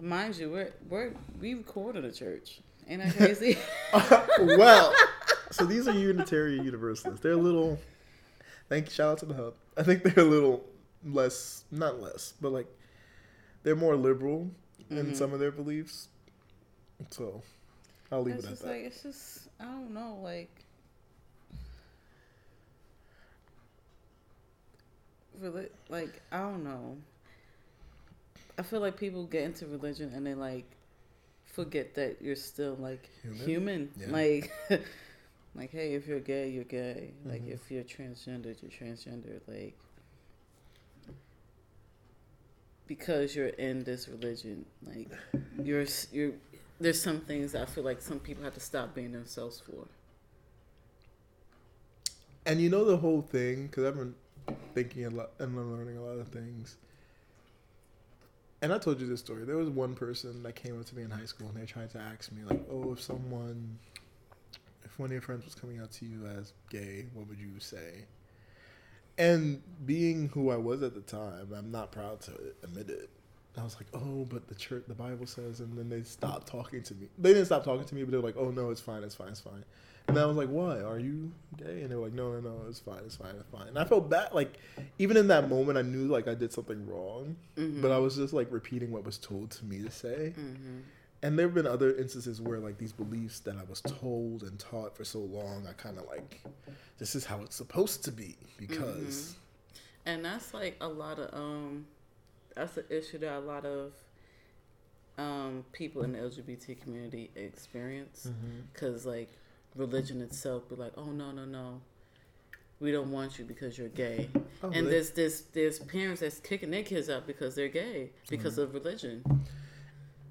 Mind you, we're we're we record in a church. Ain't that crazy? well, so these are Unitarian Universalists. They're a little. Thank you. Shout out to the hub. I think they're a little less, not less, but like they're more liberal in Mhm. some of their beliefs. So I'll leave it's it at that. like it's just I don't know, like really like I don't know. I feel like people get into religion and they like forget that you're still like Human? human. Yeah. Like like hey, if you're gay, you're gay. Like Mhm. if you're transgender, you're transgender. Like because you're in this religion, like you're you're there's some things I feel like some people have to stop being themselves for. And you know the whole thing because I've been thinking a lot and learning a lot of things. And I told you this story. There was one person that came up to me in high school and they tried to ask me like, "Oh, if someone, if one of your friends was coming out to you as gay, what would you say?" And being who I was at the time, I'm not proud to admit it. I was like, "Oh, but the church, the Bible says," and then they stopped talking to me. They didn't stop talking to me, but they were like, "Oh no, it's fine, it's fine, it's fine." And then I was like, "Why? Are you gay?" And they were like, "No, no, no, it's fine, it's fine, it's fine." And I felt bad. Like, even in that moment, I knew like I did something wrong, Mm-hmm. but I was just like repeating what was told to me to say. Mm-hmm. And there have been other instances where like these beliefs that I was told and taught for so long, I kind of like, this is how it's supposed to be because. And that's like a lot of um that's an issue that a lot of um people in the LGBT community experience Mm-hmm. cuz like religion itself be like, "Oh no, no, no. We don't want you because you're gay." Oh, and they- there's there's there's parents that's kicking their kids out because they're gay because Mm-hmm. of religion.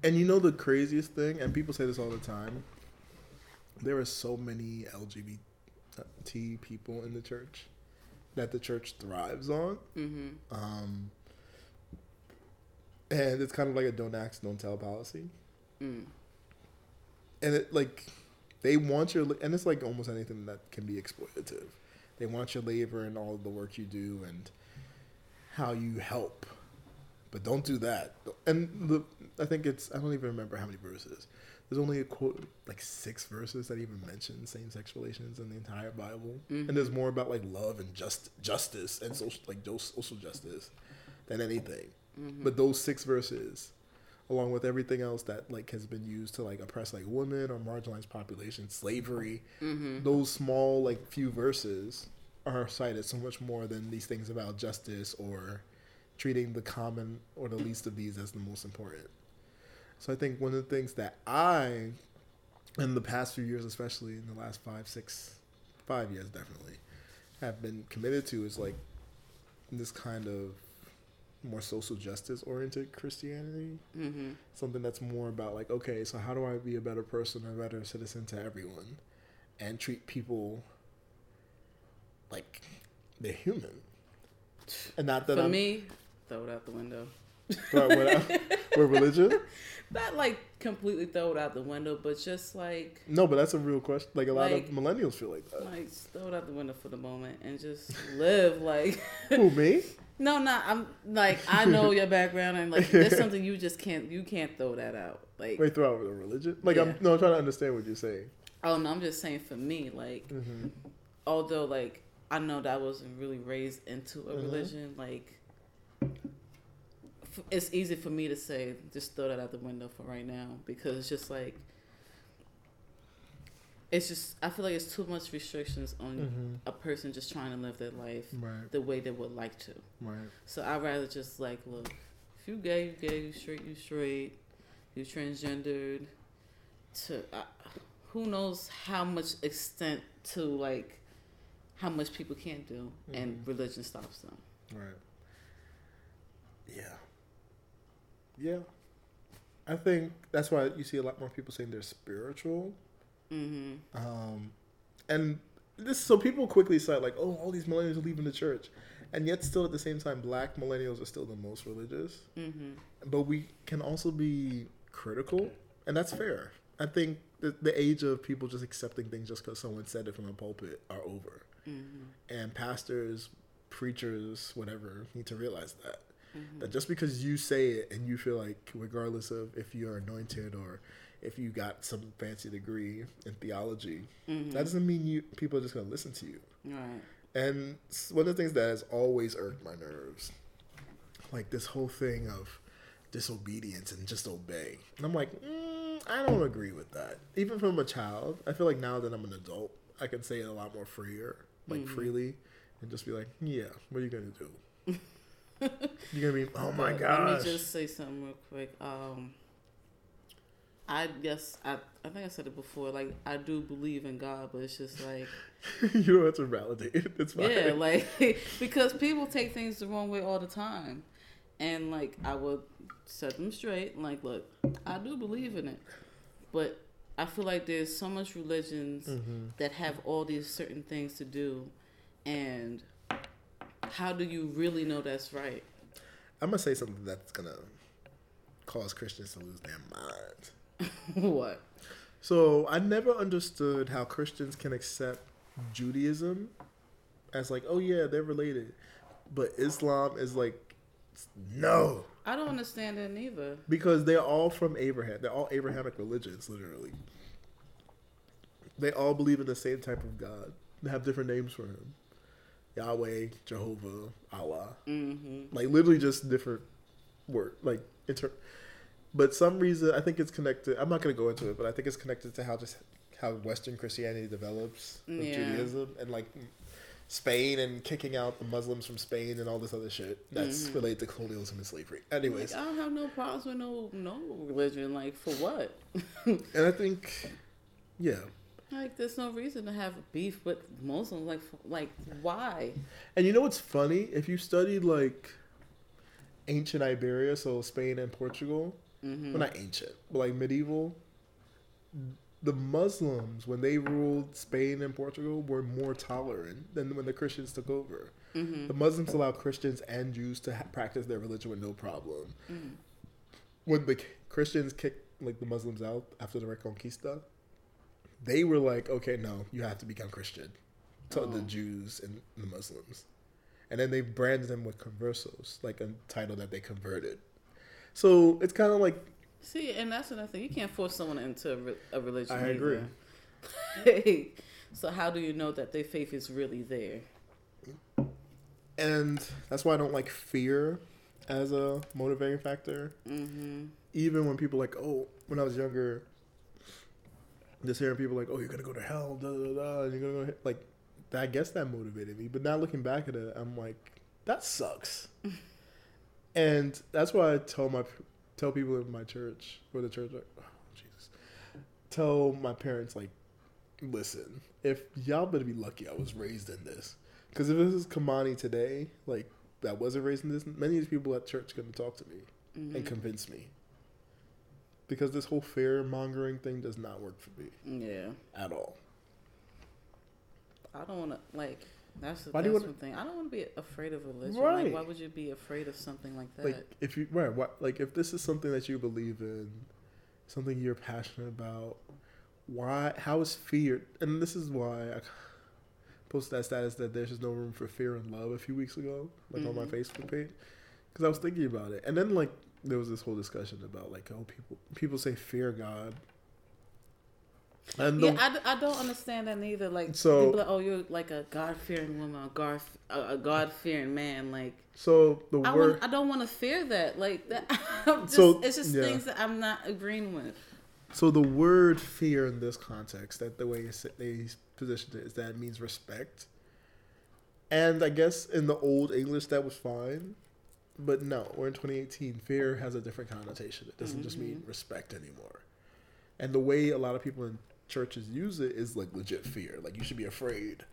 And you know the craziest thing, and people say this all the time. There are so many LGBT people in the church that the church thrives on, Mhm. um, and it's kind of like a don't ask, don't tell policy. Mm. And it like they want your and it's like almost anything that can be exploitative. They want your labor and all the work you do and how you help, but don't do that. And the I think it's I don't even remember how many verses. There's only a quote like six verses that even mention same-sex relations in the entire Bible, and there's more about like love and just justice and social like social justice than anything. Mm-hmm. But those six verses, along with everything else that like has been used to like oppress like women or marginalized populations, slavery, mm-hmm. those small like few verses are cited so much more than these things about justice or treating the common or the least of these as the most important. So I think one of the things that I, in the past few years, especially in the last five, six, five years, definitely, have been committed to is like this kind of more social justice oriented Christianity. Mhm. Something that's more about like, okay, so how do I be a better person, a better citizen to everyone, and treat people like they're human, and not that For I'm me, throw it out the window. What, what, what religion. Not like completely throw it out the window, but just like No, but that's a real question. Like a lot Like- of millennials feel like that. like throw it out the window for the moment and just live like Who me? no not i'm like i know your background and like there's something you just can't you can't throw that out like Wait, throw out the religion? Like Yeah. I'm no, I'm trying to understand what you're saying. oh no i'm just saying for me like Mm-hmm. although like i know that i wasn't really raised into a Mhm. religion like it's easy for me to say just throw that out the window for right now because it's just like it's just i feel like it's too much restrictions on Mm-hmm. a person just trying to live their life Right, the way they would like to right. So I'd rather just like look, if you gay, you gay, you straight, you straight. you transgendered, to uh, who knows how much extent to like how much people can't do, and religion stops them. Right. Yeah. Yeah. I think that's why you see a lot more people saying they're spiritual. Hmm Um, and this, so people quickly cite like, oh, all these millennials are leaving the church, and yet still at the same time, black millennials are still the most religious. hmm But we can also be critical, and that's fair. I think the, the age of people just accepting things just because someone said it from a pulpit are over, hmm and pastors, preachers, whatever, need to realize that. Hmm that just because you say it and you feel like regardless of if you're anointed or if you got some fancy degree in theology hmm that doesn't mean you people are just going to listen to you Right. and one of the things that has always irked my nerves like this whole thing of disobedience and just obey and i'm like mm, i don't agree with that even from a child i feel like now that i'm an adult i can say it a lot more freer like Mhm. freely and just be like yeah what are you going to do you're going to be oh my gosh Let me just say something real quick. Um, I guess I I think I said it before. Like I do believe in God, but it's just like you don't have to validate it. It's fine. yeah, like because people take things the wrong way all the time, and like I would set them straight. Like, look, I do believe in it, but I feel like there's so much religions Mhm. that have all these certain things to do, and how do you really know that's right? I'm gonna say something that's gonna cause Christians to lose their minds. what? So I never understood how Christians can accept Judaism as like, oh yeah, they're related, but Islam is like, no, I don't understand it either. because they're all from Abraham. They're all Abrahamic religions, literally. They all believe in the same type of God. They have different names for him. Yahweh, Jehovah, Allah. Mm-hmm. like literally just different word like inter but some reason i think it's connected i'm not going to go into it but i think it's connected to how just how western christianity develops with Yeah. judaism and like spain and kicking out the muslims from spain and all this other shit that's Mhm. related to colonialism and slavery anyways Like, I don't have no problems with no no religion. Like for what? and i think yeah Like there's no reason to have beef with Muslims. Like like why? and you know what's funny if you studied like ancient iberia so spain and portugal Mm-hmm. well, not ancient, but like medieval, the Muslims when they ruled Spain and Portugal were more tolerant than when the Christians took over. Mm-hmm. The Muslims allowed Christians and Jews to ha- practice their religion with no problem. Mm-hmm. When the Christians kicked like the Muslims out after the Reconquista, they were like, "Okay, no, you have to become Christian." To the Oh. Jews and the Muslims, and then they branded them with conversos, like a title that they converted. So it's kind of like See, and that's another thing. You can't force someone into a, re- a religion. I agree. so how do you know that their faith is really there? and that's why I don't like fear as a motivating factor. Mm-hmm. Even when people like, oh, when I was younger, just hearing people like, oh, you're gonna go to hell, da da da, and you're gonna go like, I guess that motivated me. But now looking back at it, I'm like, that sucks. and that's why I tell my tell people in my church or the church, like, oh, Jesus, tell my parents like, listen, if y'all better be lucky I was raised in this. Because if this is Kamani today, like that wasn't raised in this, many of these people at church couldn't talk to me Mm-hmm. and convince me. Because this whole fear mongering thing does not work for me Yeah, at all. I don't want to like. That's the Why that's do you one wanna- thing. I don't want to be afraid of religion. Right. Like, why would you be afraid of something like that? Like if you right, what like if this is something that you believe in, something you're passionate about, why how is fear and this is why I posted that status that there's just no room for fear and love a few weeks ago, like on my Mhm. Facebook page. Because I was thinking about it. And then like there was this whole discussion about like oh people people say fear God. And the, yeah, I, I don't understand that neither. Like, So- people are, oh, you're like a God fearing woman, a God a God fearing man. Like, so the I word want, I don't want to fear that. Like, that, just, So, it's just yeah. things that I'm not agreeing with. So the word fear in this context, that the way they positioned it is that it means respect. And I guess in the old English that was fine. But no, we're in 2018. Fear has a different connotation. It doesn't just mean mm-hmm. respect anymore. And the way a lot of people in churches use it is like legit fear. Like you should be afraid.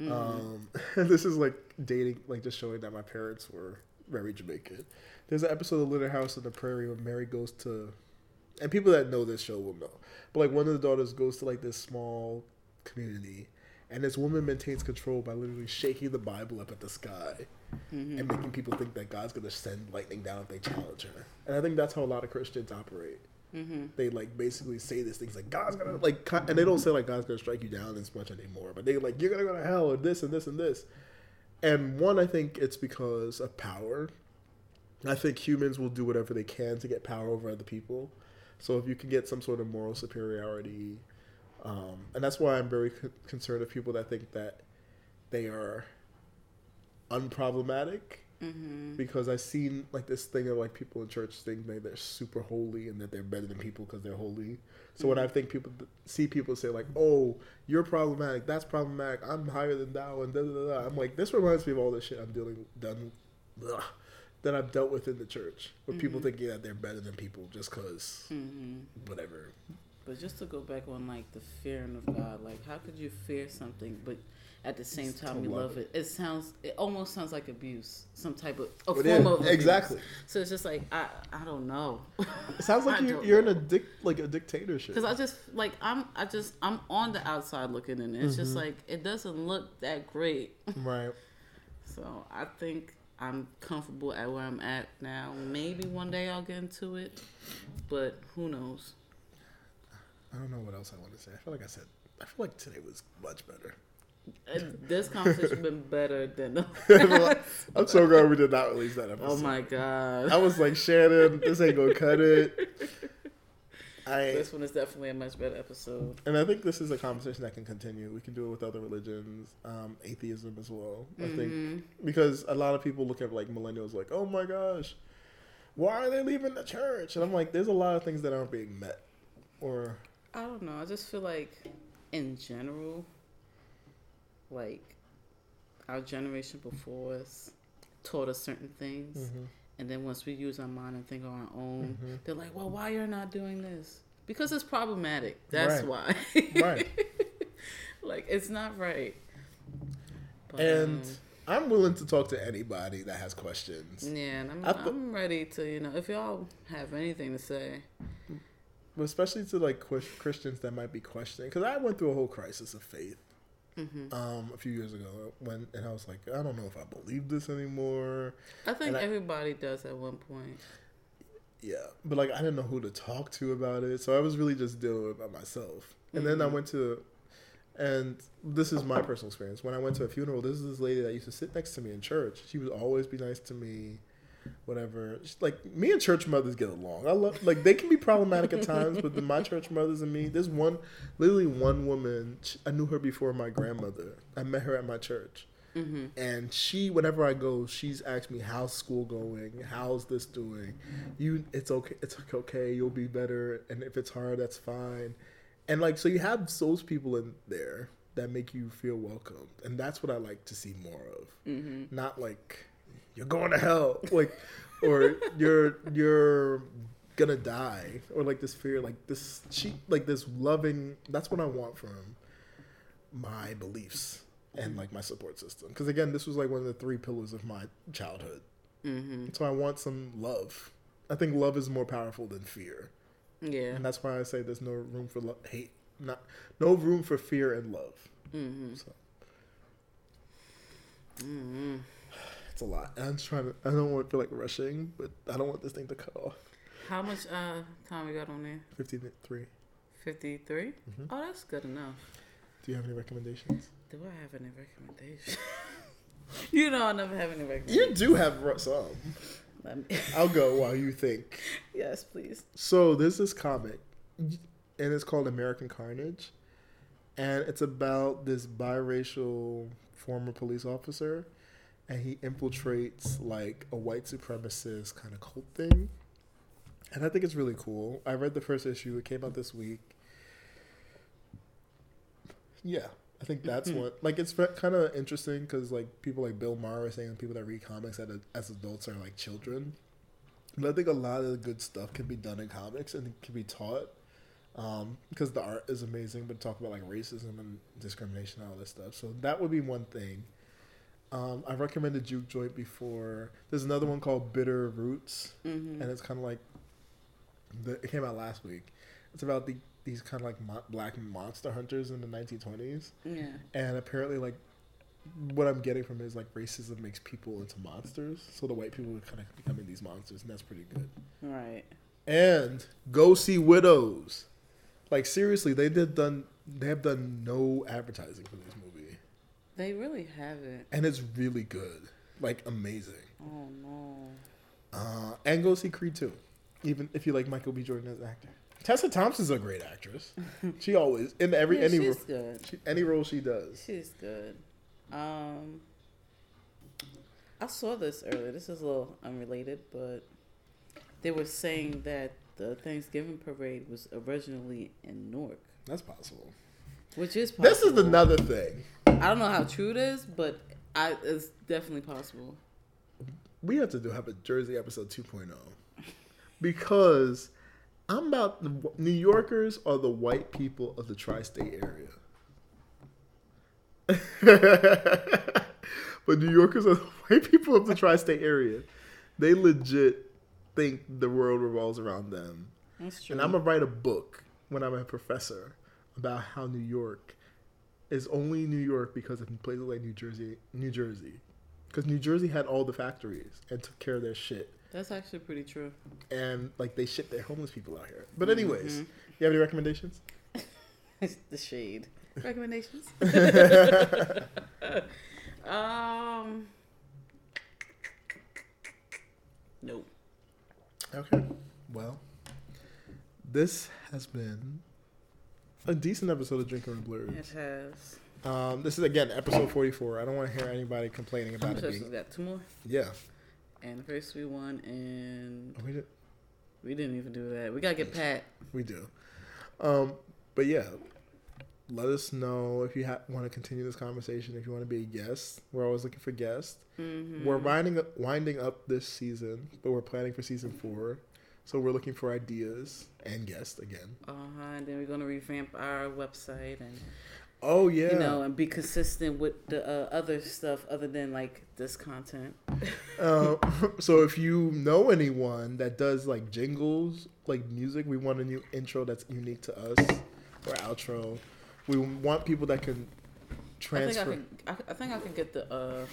Um, and this is like dating, like just showing that my parents were very Jamaican. There's an episode of Little House on the Prairie where Mary goes to, and people that know this show will know. But like one of the daughters goes to like this small community, and this woman maintains control by literally shaking the Bible up at the sky and making people think that God's gonna send lightning down if they challenge her. And I think that's how a lot of Christians operate. They like basically say these things like God's gonna like, and they don't say like God's gonna strike you down as much anymore, but they like you're gonna go to hell and this and this and this. And one, I think it's because of power. I think humans will do whatever they can to get power over other people. So if you can get some sort of moral superiority, um, and that's why I'm very con- concerned of people that think that they are unproblematic. Mm-hmm. Because I've seen like this thing of like people in church think that they're super holy and that they're better than people because they're holy. So when mm-hmm. I think people see people say like, "Oh, you're problematic. That's problematic. I'm higher than thou," and da da da, da," I'm like, this reminds me of all the shit I'm dealing done ugh, that I've dealt with in the church, with people mm-hmm. thinking that they're better than people just because whatever. But just to go back on like the fearing of God, like how could you fear something but at the same time you love love it? It sounds it almost sounds like abuse, some type of a It form is, of abuse. exactly. So it's just like I I don't know. It sounds like you're, you're in a dic- like a dictatorship. Because I just like I'm I just I'm on the outside looking in. It's Mm-hmm. just like it doesn't look that great. right. So I think I'm comfortable at where I'm at now. Maybe one day I'll get into it, but who knows? I don't know what else I want to say. I feel like I said. I feel like today was much better. And this conversation been better than the. I'm so glad we did not release that episode. oh my god! I was like, Shannon, this ain't gonna cut it. I This one is definitely a much better episode. and I think this is a conversation that can continue. We can do it with other religions, um, atheism as well. I think because a lot of people look at like millennials like, oh my gosh, why are they leaving the church? And I'm like, there's a lot of things that aren't being met, or I don't know. I just feel like, in general, like our generation before us taught us certain things, Mm-hmm. and then once we use our mind and think on our own, they're like, "Well, why you're not doing this?" Because it's problematic. That's Right. why. right. like it's not right. But, And um, I'm willing to talk to anybody that has questions. yeah, and I'm, I'm ready to you know if y'all have anything to say. But especially to like Christians that might be questioning, because I went through a whole crisis of faith Mm-hmm. um, a few years ago when, and I was like, I don't know if I believe this anymore. I think I- everybody does at one point. Yeah, but like I didn't know who to talk to about it, so I was really just dealing with it by myself. And then I Mm-hmm. went to, and this is my personal experience. When I went to a funeral, this is this lady that used to sit next to me in church. She would always be nice to me, whatever. Like me and church mothers get along. I love like they can be problematic at times, but the, my church mothers and me, there's one, literally one woman. I knew her before my grandmother. I met her at my church. Mm-hmm. And she, whenever I go, she's asked me, "How's school going? How's this doing? You, it's okay. It's okay. You'll be better. And if it's hard, that's fine." And like, so you have those people in there that make you feel welcomed, and that's what I like to see more of. Mm-hmm. Not like you're going to hell, like, or you're you're gonna die, or like this fear, like this cheap, like this loving. That's what I want from my beliefs and like my support system. Because again, this was like one of the three pillars of my childhood. Mm-hmm. So I want some love. I think love is more powerful than fear, Yeah. and that's why I say there's no room for lo- hate, not no room for fear and love. Mm-hmm. So Mm-hmm. It's a lot. And I'm trying to. I don't want to feel like rushing, but I don't want this thing to cut off. How much uh time we got on there? Fifty-three. 53 Mhm. Oh, that's good enough. Do you have any recommendations? Do I have any recommendations? you know, I never have any recommendations. You do have some. Let me- I'll go while you think. yes, please. So there's this comic, and it's called American Carnage, and it's about this biracial former police officer, and he infiltrates like a white supremacist kind of cult thing, and I think it's really cool. I read the first issue; it came out this week. Yeah, I think that's what like it's kind of interesting because like people like Bill Maher are saying people that read comics that as adults are like children. But I think a lot of the good stuff can be done in comics and can be taught um, because the art is amazing. But talk about like racism and discrimination and all this stuff. So that would be one thing. Um, I've recommended Juke Joint before. There's another one called Bitter Roots, Mm-hmm. and it's kind of like the, it came out last week. It's about the these kind of like mo- black monster hunters in the 1920s, Yeah. and apparently like what I'm getting from it is like racism makes people into monsters. So the white people are kind of becoming these monsters, and that's pretty good. Right. And go see Widows. Like seriously, they did done they have done no advertising for these movie, They really haven't. and it's really good, like amazing. Oh no. Uh, and go see Creed 2, even if you like Michael B. Jordan as an actor. Tessa Thompson's a great actress. She always in every Yeah, any she's ro- good. she, any role she does. She's good. Um, I saw this earlier. This is a little unrelated, but they were saying that the Thanksgiving parade was originally in Newark, That's possible. Which is possible. This is another thing. I don't know how true it is, but I it's definitely possible. We have to do have a Jersey episode 2.0 because I'm about New Yorkers are the white people of the tri-state area. but New Yorkers are the white people of the tri-state area. They legit think the world revolves around them. That's true. And I'm gonna write a book when I'm a professor about how New York is only New York because of places like New Jersey, New Jersey, because New Jersey had all the factories and took care of their shit, That's actually pretty true. and like they ship their homeless people out here. But anyways, you have any recommendations? the shade recommendations. um. Nope. Okay, well, this has been a decent episode of Drinking the Blurs. It has. Um, this is again episode 44. I don't want to hear anybody complaining about it being. got? Two more. Yeah, Anniversary one, and we did. we didn't even do that. We gotta get Pat. We do. Um, but yeah, let us know if you ha- want to continue this conversation. If you want to be a guest, we're always looking for guests. Mm-hmm. We're winding up, winding up this season, but we're planning for season four. So we're looking for ideas and guests again. Uh huh. And then we're gonna revamp our website and Oh yeah, you know and be consistent with the uh, other stuff other than like this content. Uh, so if you know anyone that does like jingles, like music, we want a new intro that's unique to us or outro. We want people that can I think I transfer can. I, I think I can get the. uh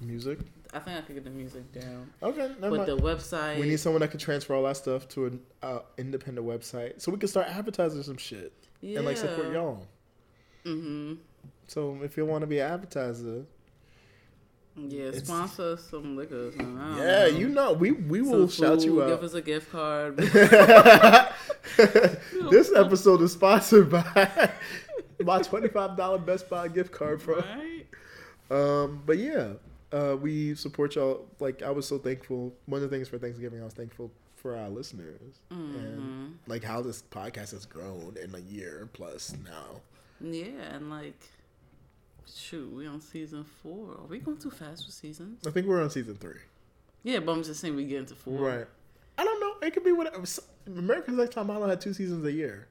music. I think I could get the music down. Okay, never But mind. the website. We need someone that can transfer all that stuff to an uh, independent website, so we can start advertising some shit and like support y'all. Mm-hmm. So if you want to be an advertiser, Yeah, sponsor us some liquors. Don't yeah, know. you know, we we Some will shout you food, Give us a gift card. this episode is sponsored by my twenty five dollar Best Buy gift card, bro. right? Um, but yeah, uh, we support y'all. Like I was so thankful. One of the things for Thanksgiving, I was thankful for our listeners Mm-hmm. and like how this podcast has grown in a year plus now. Yeah, and like, shoot, we on season four. Are we going too fast for seasons? I think we're on season three. Yeah, but I'm just saying we get into four. Right. I don't know. It could be whatever. America's Next Top Model had two seasons a year.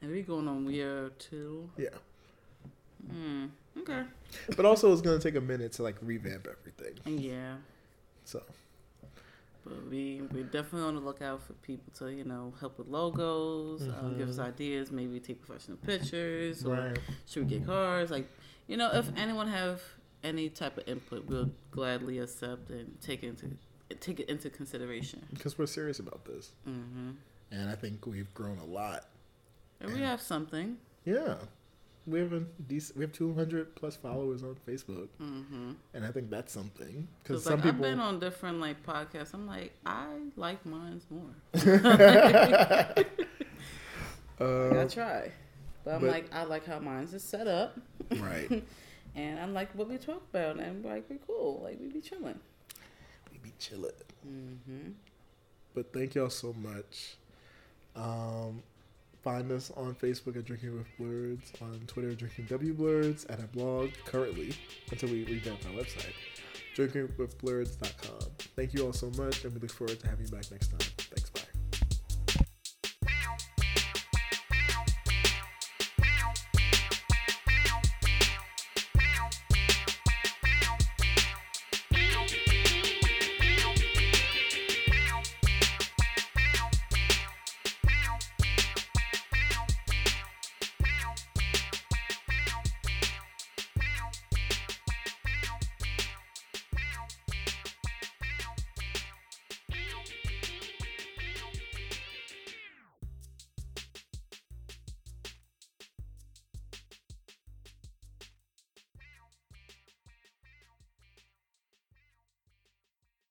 And we going on year two. Yeah. Hmm. Okay. But also, it's going to take a minute to like revamp everything. Yeah. So, But we we're definitely on the lookout for people to you know help with logos, uh, give us ideas, maybe take professional pictures, or right. should we get cars? Like, you know, if anyone have any type of input, we'll gladly accept and take it into take it into consideration. Because we're serious about this. hmm And I think we've grown a lot. And we have something. Yeah. We have a decent, we have 200 plus followers on Facebook. hmm And I think that's something. Because some like people. I've been on different like podcasts. I'm like, I like mine's more. uh, I try, but I'm but- like, I like how mine's is set up. right. And I'm like, what we talk about, and like we're cool, like we be chilling. We be chilling. Mm-hmm. But thank y'all so much um, find us on Facebook at Drinking with Blurs, on Twitter Drinking W Blurs, at our blog currently until we revamp our website, drinkingwithblurs.com. Thank you all so much, and we look forward to having you back next time.